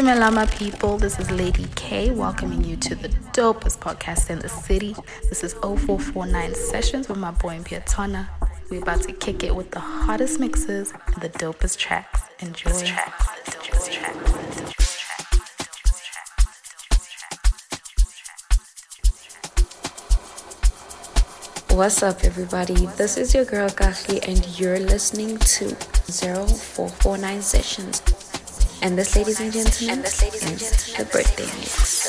Dumelama people, this is Lady K welcoming you to the dopest podcast in the city. This is 0449 Sessions with my boy Piatona. We're about to kick it with the hottest mixes and the dopest tracks. Enjoy. What's up, everybody? This is your girl Kahi, and you're listening to 0449 Sessions and this, ladies and gentlemen, and this, ladies and gentlemen, the birthday mix.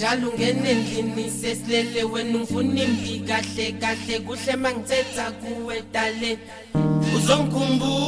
njalo ungena endlini sesilele wena ungifuna imbi kahle kahle kuhle mangithetha kuwe dale. Uzongikhumbula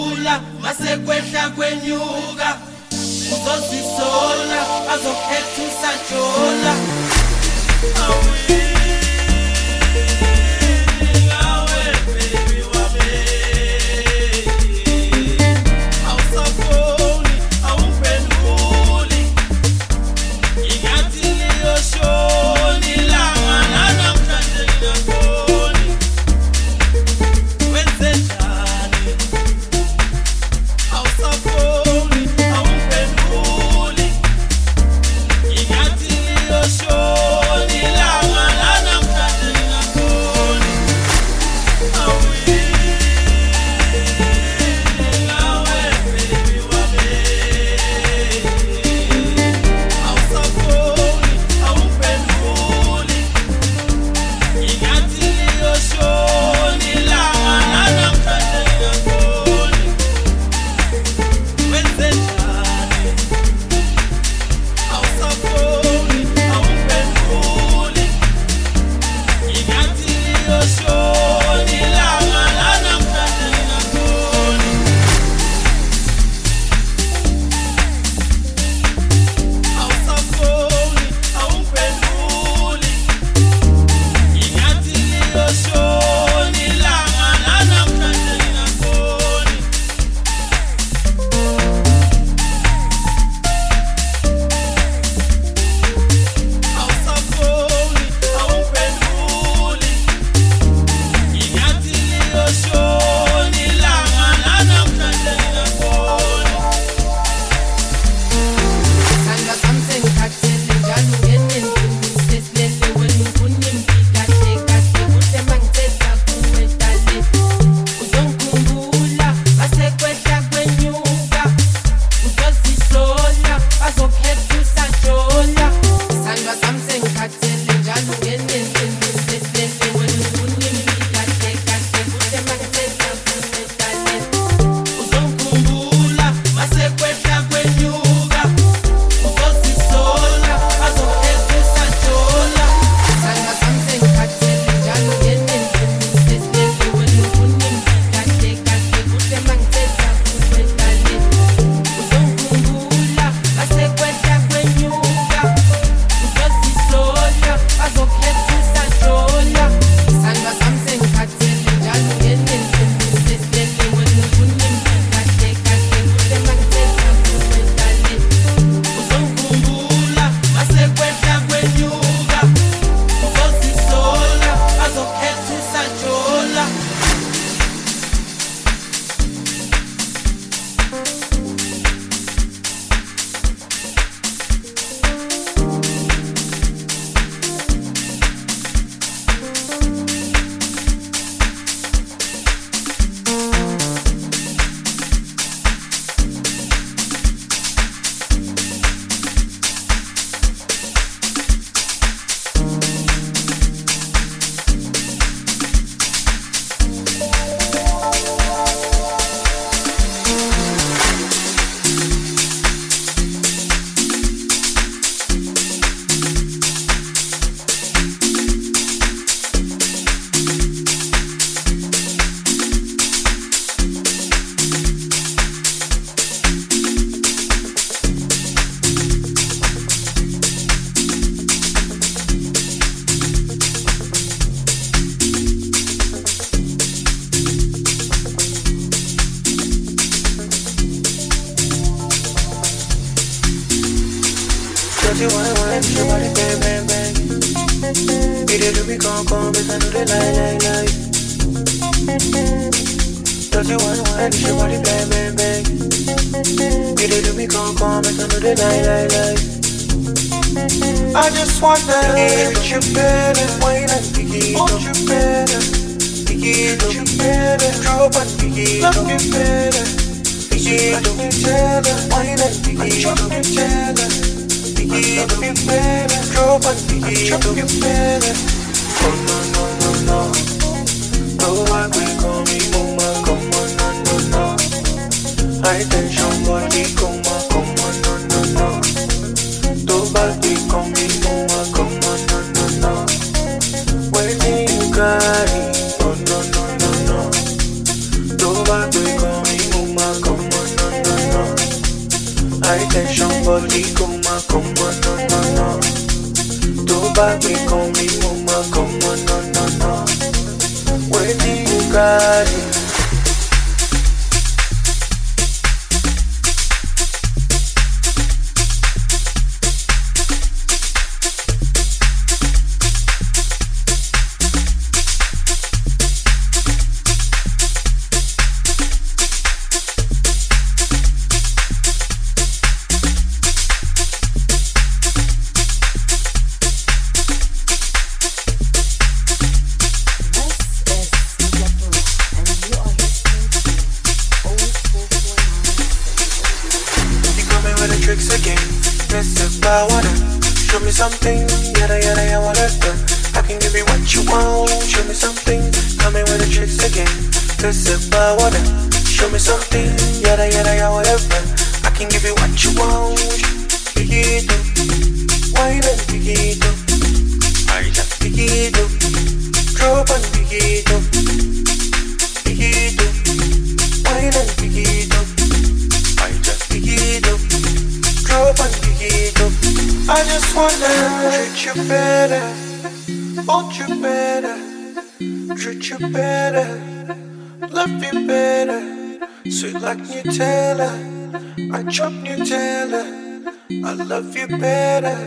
I love you better,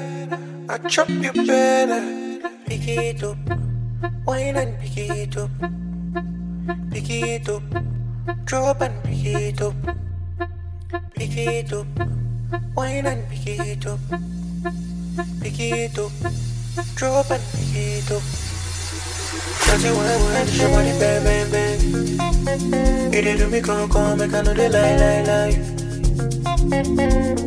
I chop you better. Pick it up, wine and pick it up. Pick it up, drop and pick it up. Pick it up, wine and pick it up. Pick it up, drop and pick it up. Cause you want to show money, bang, bang, bang. It do me, come, come, make I know they lie, lie, lie.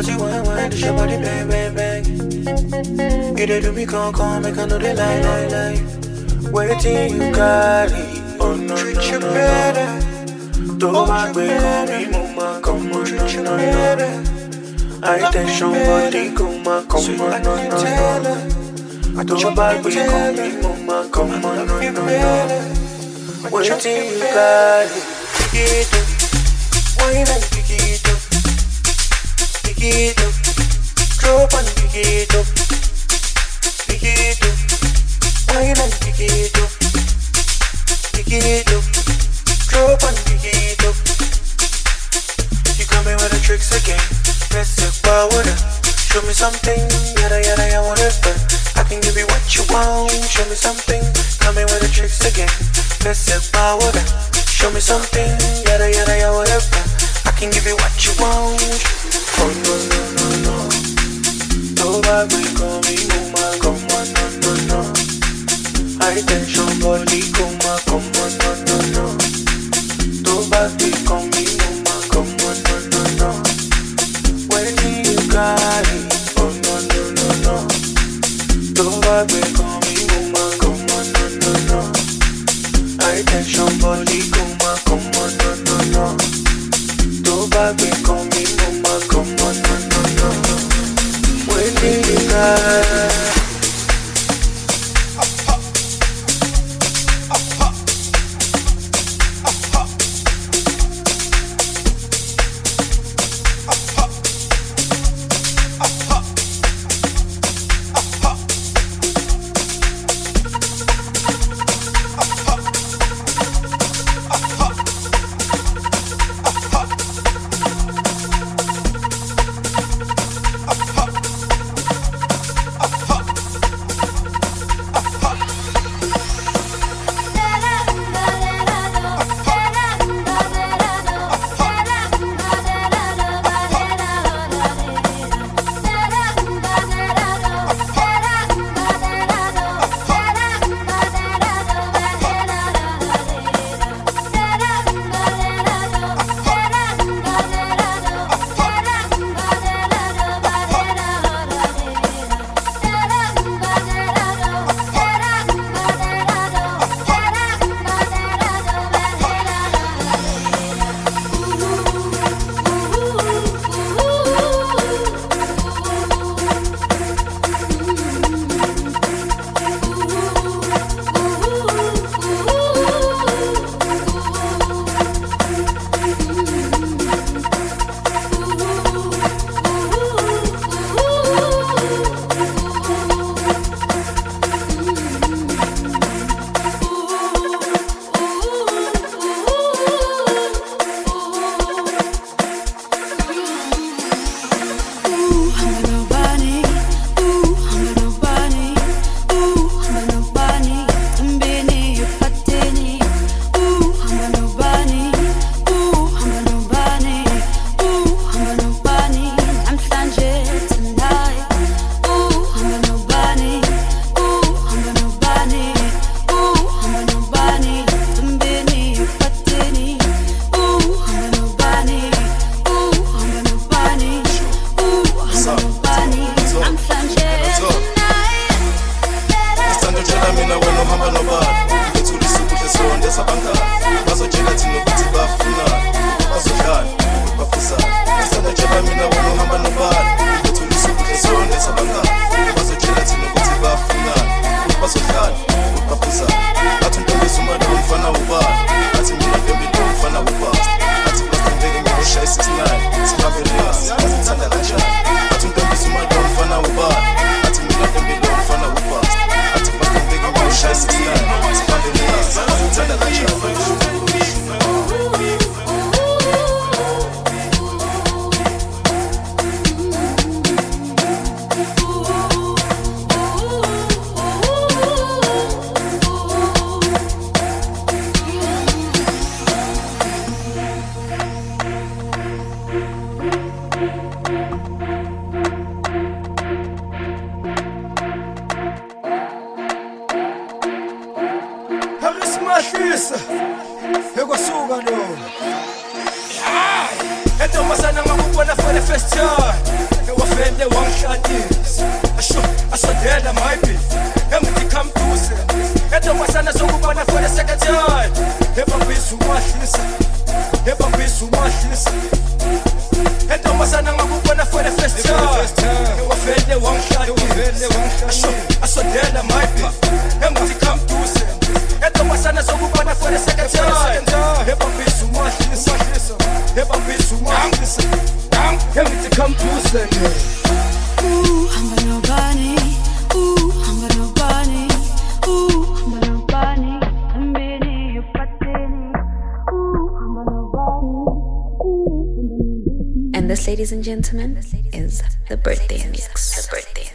Cause you want wine, this your body bang, bang, bang? You they do me come, come, make I know they lie, lie, lie Waiting you got it, oh no, no no, you no, better. Don't mind me, call me mama, come on, Treat no, no, no I tension body, come on, come on, no, no, no Don't my me, call me mama, come on, no, no, no. Waiting you got it, get birthday.